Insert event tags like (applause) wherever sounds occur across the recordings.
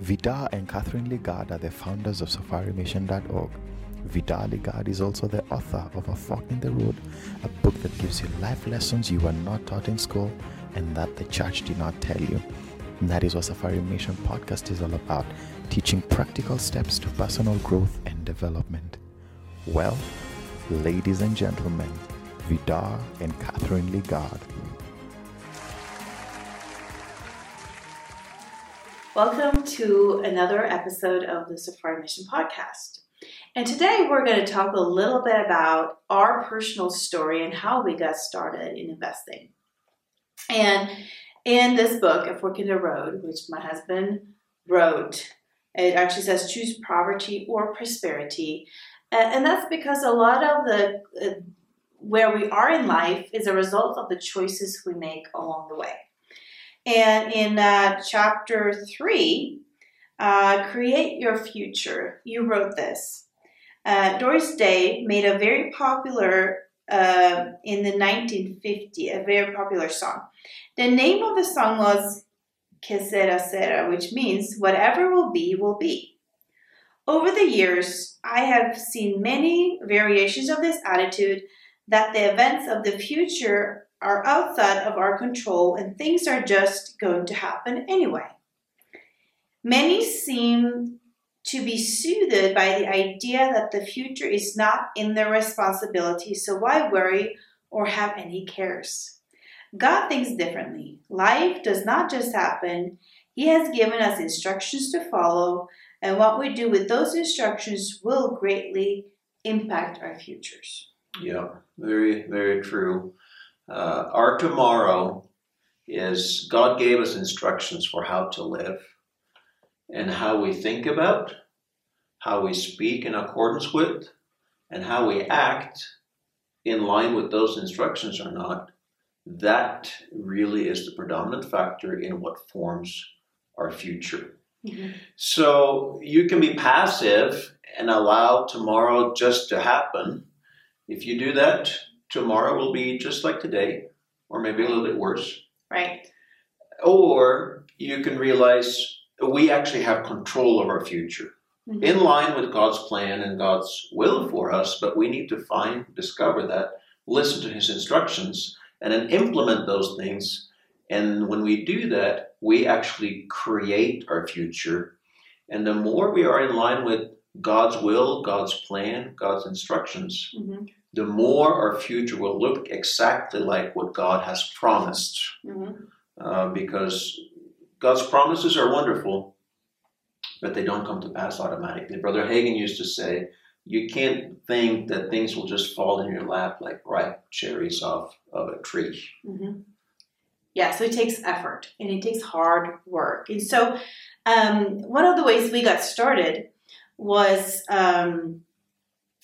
Vidar and Cathrine Ligard are the founders of SafariMission.org. Vidar Ligard is also the author of A Fork in the Road, a book that gives you life lessons you were not taught in school and that the church did not tell you. And that is what Safari Mission podcast is all about teaching practical steps to personal growth and development. Well, ladies and gentlemen, Vidar and Cathrine Ligard. Welcome to another episode of the Safari Mission podcast. And today we're going to talk a little bit about our personal story and how we got started in investing. And in this book, A Fork in the Road, which my husband wrote, it actually says choose poverty or prosperity. And that's because a lot of the uh, where we are in life is a result of the choices we make along the way. And in uh, chapter three, uh, Create Your Future, you wrote this. Uh, Doris Day made a very popular, uh, in the 1950, a very popular song. The name of the song was Que Sera Sera, which means whatever will be, will be. Over the years, I have seen many variations of this attitude that the events of the future are outside of our control and things are just going to happen anyway. Many seem to be soothed by the idea that the future is not in their responsibility, so why worry or have any cares? God thinks differently. Life does not just happen, He has given us instructions to follow, and what we do with those instructions will greatly impact our futures. Yeah, very, very true. Uh, our tomorrow is God gave us instructions for how to live and how we think about, how we speak in accordance with, and how we act in line with those instructions or not. That really is the predominant factor in what forms our future. Mm-hmm. So you can be passive and allow tomorrow just to happen. If you do that, tomorrow will be just like today, or maybe a little bit worse. Right. Or you can realize we actually have control of our future mm-hmm. in line with God's plan and God's will for us, but we need to find, discover that, listen to His instructions, and then implement those things. And when we do that, we actually create our future. And the more we are in line with God's will, God's plan, God's instructions, mm-hmm the more our future will look exactly like what God has promised. Mm-hmm. Uh, because God's promises are wonderful, but they don't come to pass automatically. Brother Hagin used to say, you can't think that things will just fall in your lap like ripe cherries off of a tree. Mm-hmm. Yeah, so it takes effort and it takes hard work. And so, um, one of the ways we got started was um,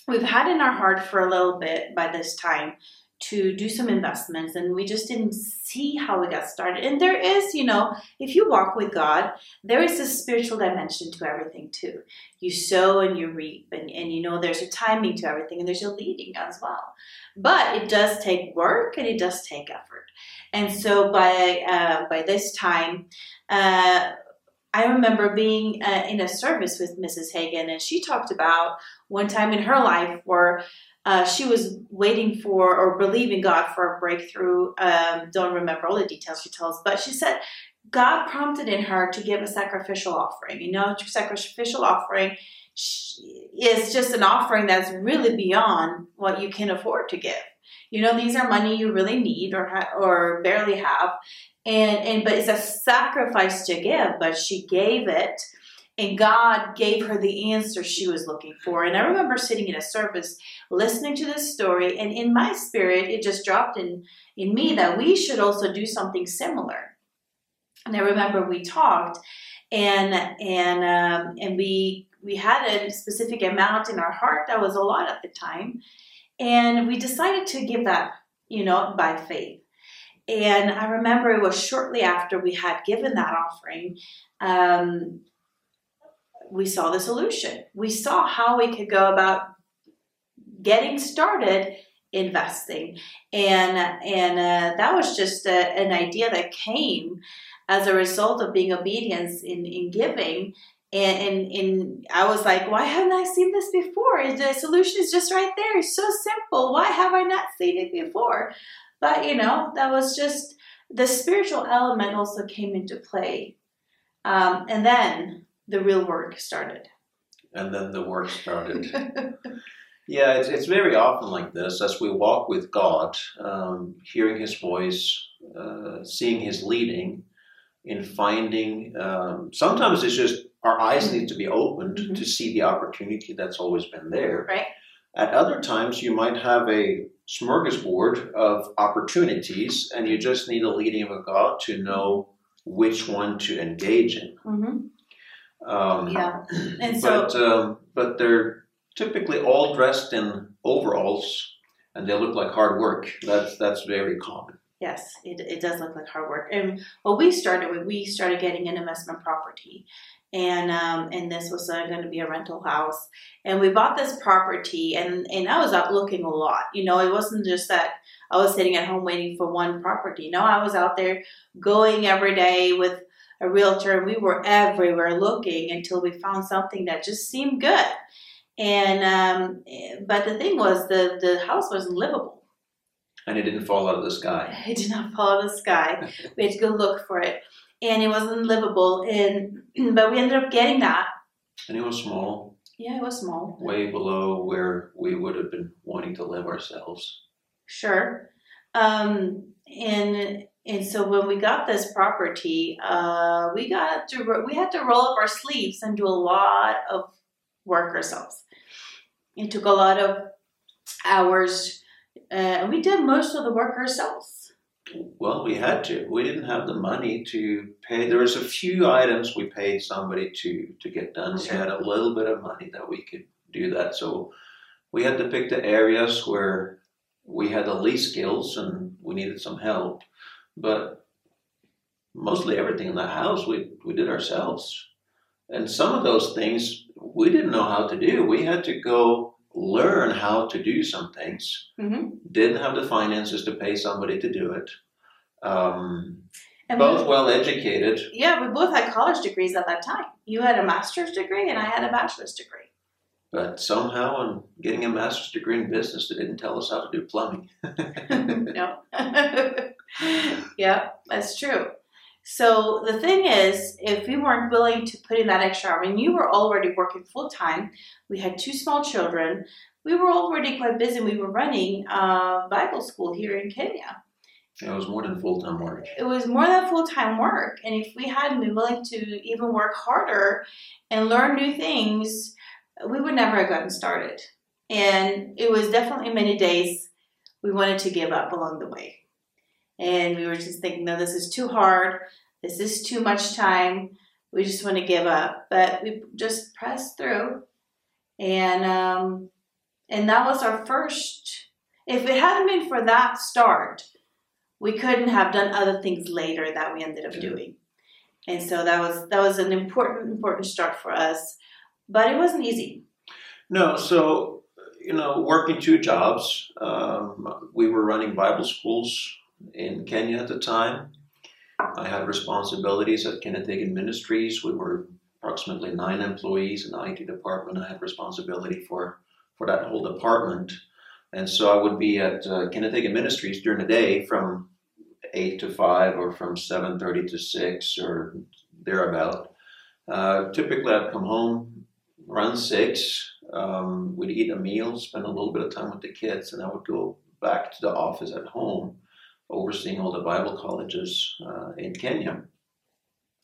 we've had in our heart for a little bit by this time to do some investments and we just didn't see how we got started. And there is you know if you walk with god there is a spiritual dimension to everything too. You sow and you reap and, and you know there's a timing to everything and there's a leading as well. But it does take work and it does take effort. And so by uh, by this time uh, I remember being uh, in a service with Mrs. Hagin, and she talked about one time in her life where uh, she was waiting for or believing God for a breakthrough. Um, don't remember all the details she tells, but she said God prompted in her to give a sacrificial offering. You know, sacrificial offering is just an offering that's really beyond what you can afford to give. You know, these are money you really need or ha- or barely have, and and but it's a sacrifice to give but she gave it and god gave her the answer she was looking for. And i remember sitting in a service listening to this story and in my spirit it just dropped in in me that we should also do something similar. And i remember we talked and and um, and we we had a specific amount in our heart that was a lot at the time and we decided to give that you know by faith and I remember it was shortly after we had given that offering, um, we saw the solution. We saw how we could go about getting started investing, and and uh, that was just a, an idea that came as a result of being obedience in, in giving. And, and, and I was like, why haven't I seen this before? The solution is just right there. It's so simple. Why have I not seen it before? But, you know, that was just the spiritual element also came into play. Um, and then the real work started. And then the work started. (laughs) yeah, it's, it's very often like this as we walk with God, um, hearing His voice, uh, seeing His leading, in finding. Um, sometimes it's just our eyes need to be opened mm-hmm. to see the opportunity that's always been there. Right. At other times, you might have a smorgasbord of opportunities, and you just need a leading of God to know which one to engage in. Mm-hmm. Um, yeah, (clears throat) and so, but um, but they're typically all dressed in overalls, and they look like hard work. That's that's very common. Yes, it, it does look like hard work. And what we started with, we started getting an investment property, and um, and this was uh, going to be a rental house. And we bought this property, and and I was out looking a lot. You know, it wasn't just that I was sitting at home waiting for one property. No, I was out there going every day with a realtor, and we were everywhere looking until we found something that just seemed good. And um, but the thing was, the the house wasn't livable. And it didn't fall out of the sky. It did not fall out of the sky. (laughs) we had to go look for it and it wasn't livable. And (clears throat) but we ended up getting that. And it was small. Yeah, it was small. Way below where we would have been wanting to live ourselves. Sure. Um, and and so when we got this property, uh, we got to we had to roll up our sleeves and do a lot of work ourselves. It took a lot of hours, uh, and we did most of the work ourselves. Well, we had to. We didn't have the money to pay. There was a few items we paid somebody to to get done. We had a little bit of money that we could do that. So we had to pick the areas where we had the least skills and we needed some help. But mostly everything in the house we we did ourselves. And some of those things we didn't know how to do. We had to go learn how to do some things. Mm-hmm. Didn't have the finances to pay somebody to do it. Um, and both we, well educated. Yeah, we both had college degrees at that time. You had a master's degree, and I had a bachelor's degree. But somehow, in getting a master's degree in business, they didn't tell us how to do plumbing. (laughs) (laughs) no. (laughs) yeah, that's true. So the thing is, if we weren't willing to put in that extra hour, I mean, you were already working full time. We had two small children. We were already quite busy. We were running a Bible school here in Kenya. It was more than full time work. It was more than full time work. And if we hadn't been willing to even work harder and learn new things, we would never have gotten started. And it was definitely many days we wanted to give up along the way. And we were just thinking, no, this is too hard. This is too much time. We just want to give up. But we just pressed through. And um, and that was our first. If it hadn't been for that start, we couldn't have done other things later that we ended up doing. And so that was that was an important important start for us, but it wasn't easy. No, so you know, working two jobs, um, we were running Bible schools in Kenya at the time. I had responsibilities at Kenneth Ministries. We were approximately nine employees in the IT department. I had responsibility for for that whole department. And so I would be at uh, Ministries during the day from eight to five or from seven thirty to six or thereabout. Uh, typically, I'd come home around six. Um, we'd eat a meal, spend a little bit of time with the kids, and I would go back to the office at home, overseeing all the Bible colleges uh, in Kenya.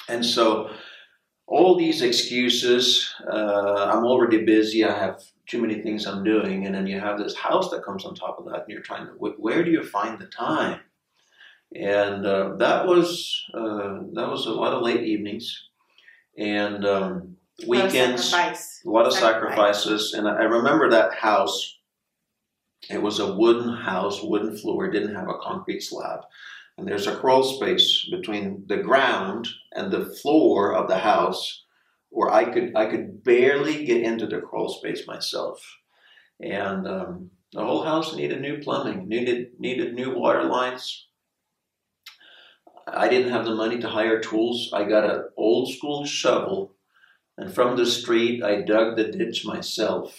And so, all these excuses, uh, I'm already busy, I have too many things I'm doing, and then you have this house that comes on top of that, and you're trying to, where do you find the time? and uh, that was uh, that was a lot of late evenings and um, weekends, a lot of sacrifices. And I remember that house. It was a wooden house, wooden floor, didn't have a concrete slab. And there's a crawl space between the ground and the floor of the house where I could I could barely get into the crawl space myself. And um, the whole house needed new plumbing, needed needed new water lines, I didn't have the money to hire tools. I got an old school shovel, and from the street, I dug the ditch myself.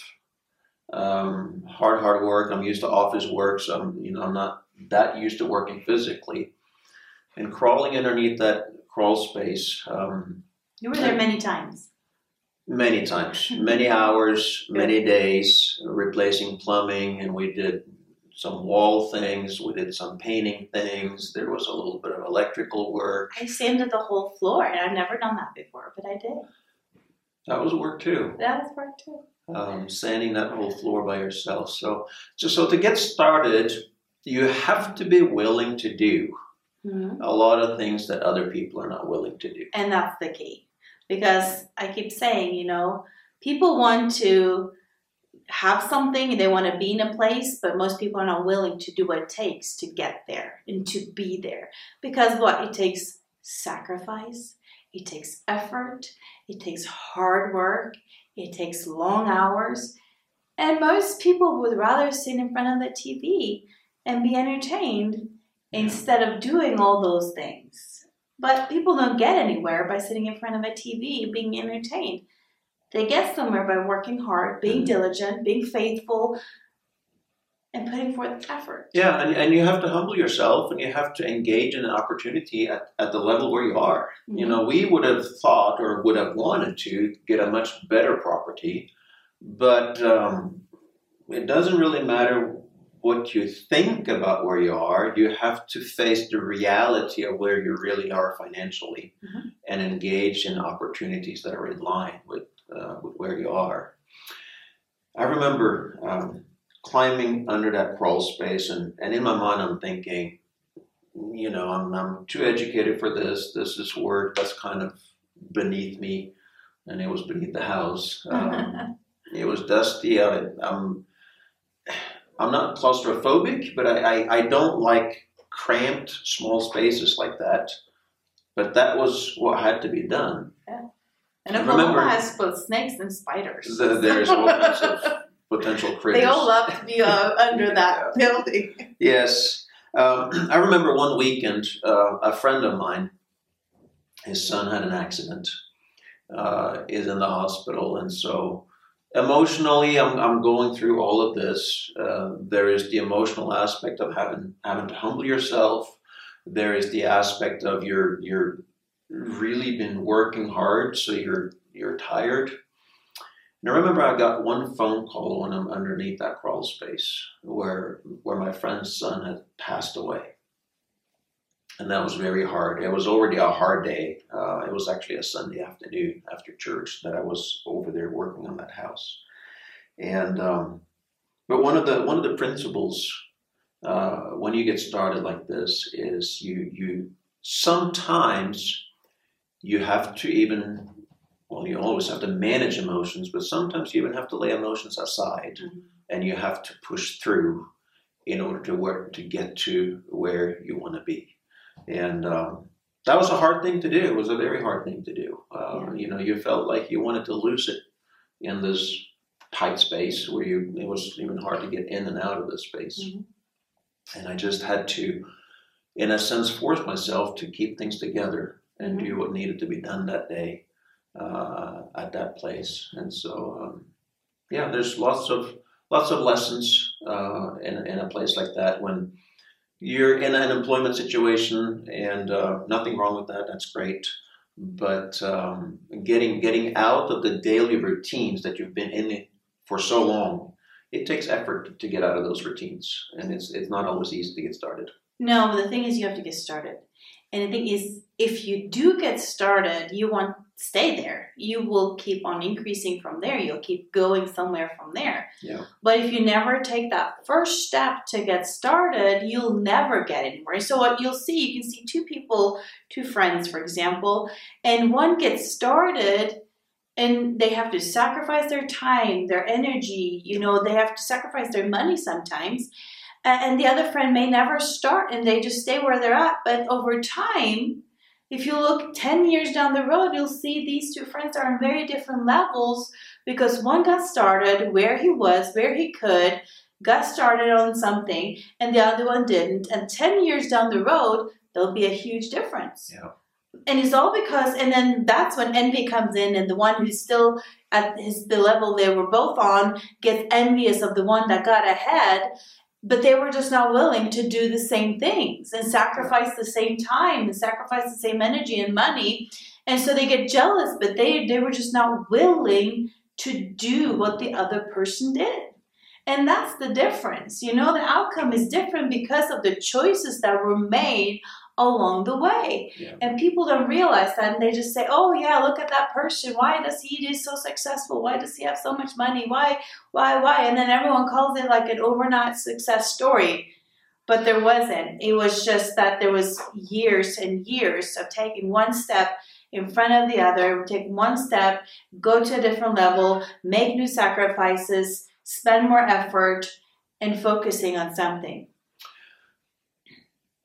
Um, hard, hard work. I'm used to office work, so I'm, you know, I'm not that used to working physically. And crawling underneath that crawl space, um, You were there many times. many times, many hours, many days, replacing plumbing, and we did some wall things. We did some painting things. There was a little bit of electrical work. I sanded the whole floor, and I've never done that before, but I did. That was work too. That was work too. Um, sanding that whole floor by yourself. So, just so to get started, you have to be willing to do Mhm. a lot of things that other people are not willing to do. And that's the key. Because I keep saying, you know, people want to have something, they want to be in a place, but most people are not willing to do what it takes to get there and to be there. Because what? It takes sacrifice, it takes effort, it takes hard work, it takes long hours. And most people would rather sit in front of the TV and be entertained instead of doing all those things. But people don't get anywhere by sitting in front of a TV being entertained. They get somewhere by working hard, being diligent, being faithful, and putting forth effort. Yeah, and, and you have to humble yourself and you have to engage in an opportunity at, at the level where you are. You know, we would have thought or would have wanted to get a much better property, but um, it doesn't really matter what you think about where you are. You have to face the reality of where you really are financially Mhm. and engage in opportunities that are in line with, uh, with where you are. I remember um, climbing under that crawl space, and, and in my mind, I'm thinking, you know, I'm, I'm too educated for this. This is work that's kind of beneath me, and it was beneath the house. Um, (laughs) it was dusty. I, I'm I'm not claustrophobic, but I, I, I don't like cramped small spaces like that. But that was what had to be done. and remember- Oklahoma has both snakes and spiders. The- there's all kinds of (laughs) potential critters. they all love to be uh, (laughs) under that building. Yes. Um, (clears throat) I remember one weekend, uh, a friend of mine, his son had an accident, uh, is in the hospital, and so emotionally, I'm, I'm going through all of this. Uh, there is the emotional aspect of having having to humble yourself. There is the aspect of you're you're really been working hard, so you're you're tired. And I remember I got one phone call when I'm underneath that crawl space where where my friend's son had passed away. And that was very hard. It was already a hard day. Uh, it was actually a Sunday afternoon after church that I was over there working on that house. And um, but one of the one of the principles uh, when you get started like this is you you sometimes you have to even you always have to manage emotions but sometimes you even have to lay emotions aside Mhm. and you have to push through in order to work to get to where you want to be and um, that was a hard thing to do it was a very hard thing to do uh, Yeah. you know you felt like you wanted to lose it in this tight space where you it was even hard to get in and out of this space Mhm. and i just had to in a sense force myself to keep things together and do what needed to be done that day uh, at that place. And so um, yeah there's lots of lots of lessons uh, in, in a place like that when you're in an employment situation and uh, nothing wrong with that that's great. But um, getting getting out of the daily routines that you've been in for so long it takes effort to get out of those routines. And it's it's not always easy to get started. No, the thing is, you have to get started. And the thing is, if you do get started, you won't stay there. You will keep on increasing from there. You'll keep going somewhere from there. Yeah. But if you never take that first step to get started, you'll never get anywhere. So what you'll see, you can see two people, two friends, for example, and one gets started and they have to sacrifice their time, their energy, you know, they have to sacrifice their money sometimes and the other friend may never start and they just stay where they're at but over time if you look 10 years down the road you'll see these two friends are on very different levels because one got started where he was where he could got started on something and the other one didn't and 10 years down the road there'll be a huge difference. Yeah. And it's all because, and then that's when envy comes in, and the one who's still at his the level they were both on gets envious of the one that got ahead, but they were just not willing to do the same things and sacrifice the same time and sacrifice the same energy and money, and so they get jealous, but they they were just not willing to do what the other person did. And that's the difference. You know, the outcome is different because of the choices that were made along the way. Yeah. And people don't realize that and they just say, "Oh yeah, look at that person. Why does he do so successful? Why does he have so much money? Why why why?" And then everyone calls it like an overnight success story. But there wasn't. It was just that there was years and years of taking one step in front of the other, take one step, go to a different level, make new sacrifices, spend more effort and focusing on something.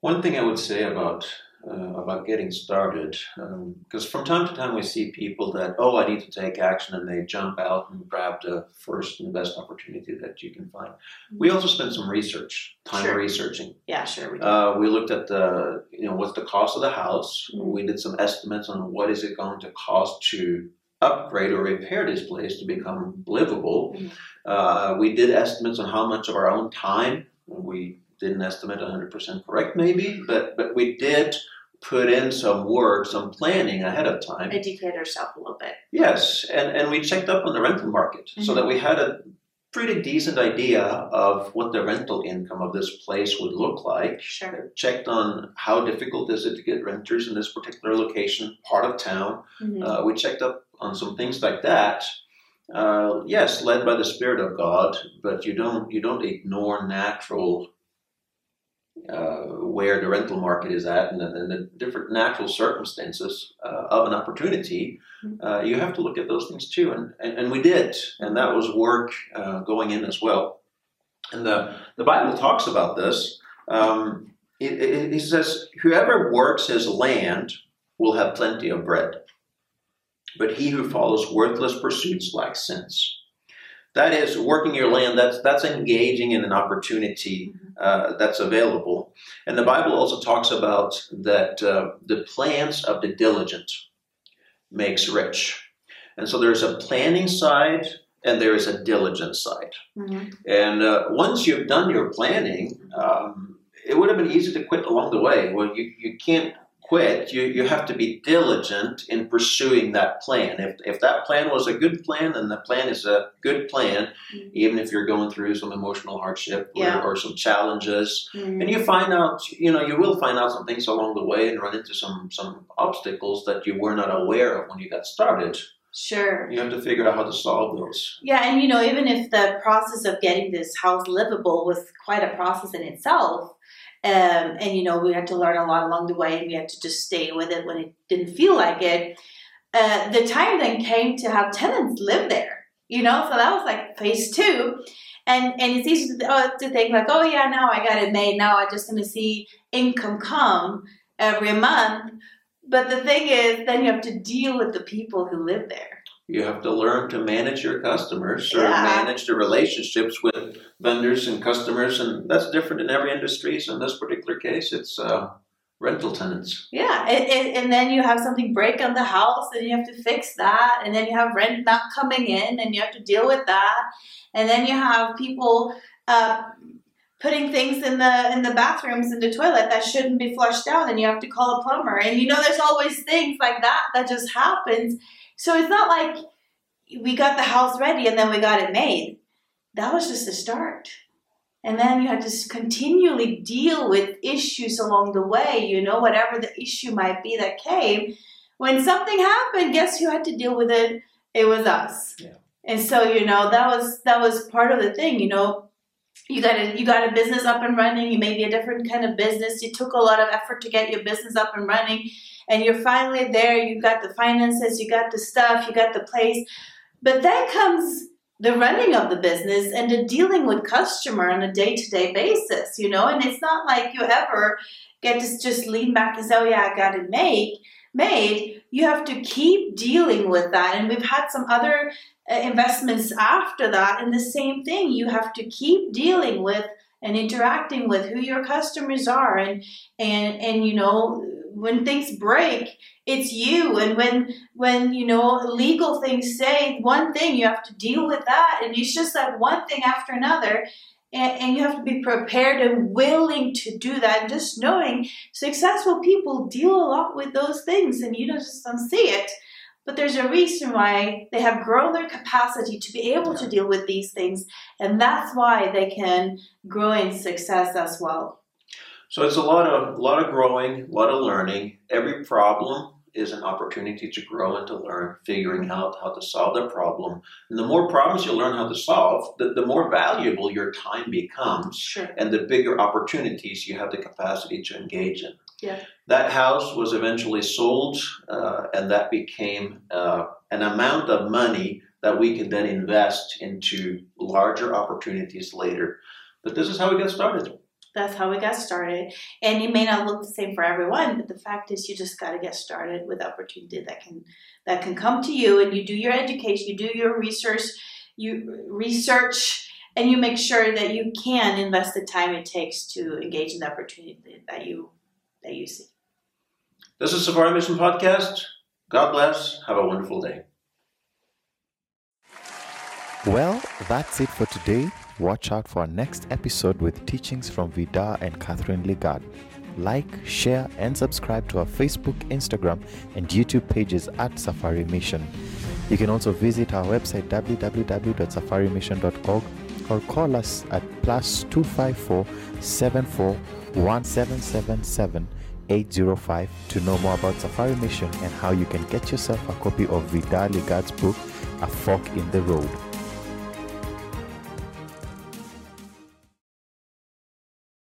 One thing I would say about uh, about getting started, because um, from time to time we see people that oh I need to take action and they jump out and grab the first and best opportunity that you can find. We also spent some research, time Sure. researching. Yeah, sure. We do. Uh, we looked at the you know what's the cost of the house. Mhm. We did some estimates on what is it going to cost to upgrade or repair this place to become livable. Mhm. Uh, we did estimates on how much of our own time. We didn't estimate 100% correct, maybe, but but we did put in some work, some planning ahead of time. Educate ourselves a little bit. Yes, and, and we checked up on the rental market so Mhm. that we had a pretty decent idea of what the rental income of this place would look like. Sure. Checked on how difficult is it to get renters in this particular location, part of town. Mm-hmm. Uh, we checked up on some things like that. Uh, yes, led by the Spirit of God, but you don't you don't ignore natural uh, where the rental market is at and the, and the different natural circumstances uh, of an opportunity. Uh, you have to look at those things too, and, and, and we did, and that was work uh, going in as well. And the the Bible talks about this. Um, it, it, it says, "Whoever works his land will have plenty of bread." but he who follows worthless pursuits lacks sense. That is, working your land, that's, that's engaging in an opportunity uh, that's available. And the Bible also talks about that uh, the plans of the diligent makes rich. And so there's a planning side and there is a diligent side. Mhm. And uh, once you've done your planning, um, it would have been easy to quit along the way. Well, you, you can't quit. You, you have to be diligent in pursuing that plan. If, if that plan was a good plan, then the plan is a good plan, Mhm. even if you're going through some emotional hardship or, Yeah. or some challenges. Mhm. And you find out, you know, you will find out some things along the way and run into some, some obstacles that you were not aware of when you got started. Sure. You have to figure out how to solve those. Yeah, and you know, even if the process of getting this house livable was quite a process in itself, um, and you know, we had to learn a lot along the way, and we had to just stay with it when it didn't feel like it. Uh, the time then came to have tenants live there, you know, so that was like phase two. And, and it's easy to, uh, to think like, oh yeah, now I got it made. Now I'm just going to see income come every month. But the thing is, then you have to deal with the people who live there. You have to learn to manage your customers or Yeah. manage the relationships with vendors and customers, and that's different in every industry. So in this particular case, it's uh, rental tenants. Yeah, and, and, and then you have something break on the house, and you have to fix that, and then you have rent not coming in, and you have to deal with that, and then you have people uh, putting things in the in the bathrooms in the toilet that shouldn't be flushed out, and you have to call a plumber, and you know there's always things like that that just happens. So it's not like we got the house ready and then we got it made. That was just the start. And then you had to continually deal with issues along the way, you know, whatever the issue might be that came. When something happened, guess who had to deal with it? It was us. Yeah. And so, you know, that was that was part of the thing, you know. You got a you got a business up and running, you may be a different kind of business. You took a lot of effort to get your business up and running, and you're finally there, you got the finances, you got the stuff, you got the place. But then comes the running of the business and the dealing with customer on a day-to-day basis you know? And it's not like you ever get to just lean back and say oh yeah i got it made made. You have to keep dealing with that. And we've had some other uh, investments after that and the same thing. You have to keep dealing with and interacting with who your customers are and and and you know when things break it's you. And when when you know legal things say one thing you have to deal with that. And it's just like one thing after another. And, and you have to be prepared and willing to do that. And just knowing successful people deal a lot with those things and you just don't see it. But there's a reason why they have grown their capacity to be able to deal with these things. And that's why they can grow in success as well so it's a lot of a lot of growing a lot of learning every problem is an opportunity to grow and to learn, figuring out how to solve the problem. And the more problems you learn how to solve, the, the more valuable your time becomes, sure. and the bigger opportunities you have the capacity to engage in. Yeah. That house was eventually sold, uh, and that became uh, an amount of money that we could then invest into larger opportunities later. But this is how we got started that's how we got started. And it may not look the same for everyone, but the fact is you just got to get started with opportunity that can that can come to you and you do your education, you do your research, you research and you make sure that you can invest the time it takes to engage in the opportunity that you that you see. This is Safari Mission Podcast. God bless. Have a wonderful day. Well, that's it for today. Watch out for our next episode with teachings from Vidar and Cathrine Ligard. Like, share, and subscribe to our Facebook, Instagram, and YouTube pages at Safari Mission. You can also visit our website www.safarimission.org or call us at plus 254 74 1777 805 to know more about Safari Mission and how you can get yourself a copy of Vidar Ligard's book, A Fork in the Road.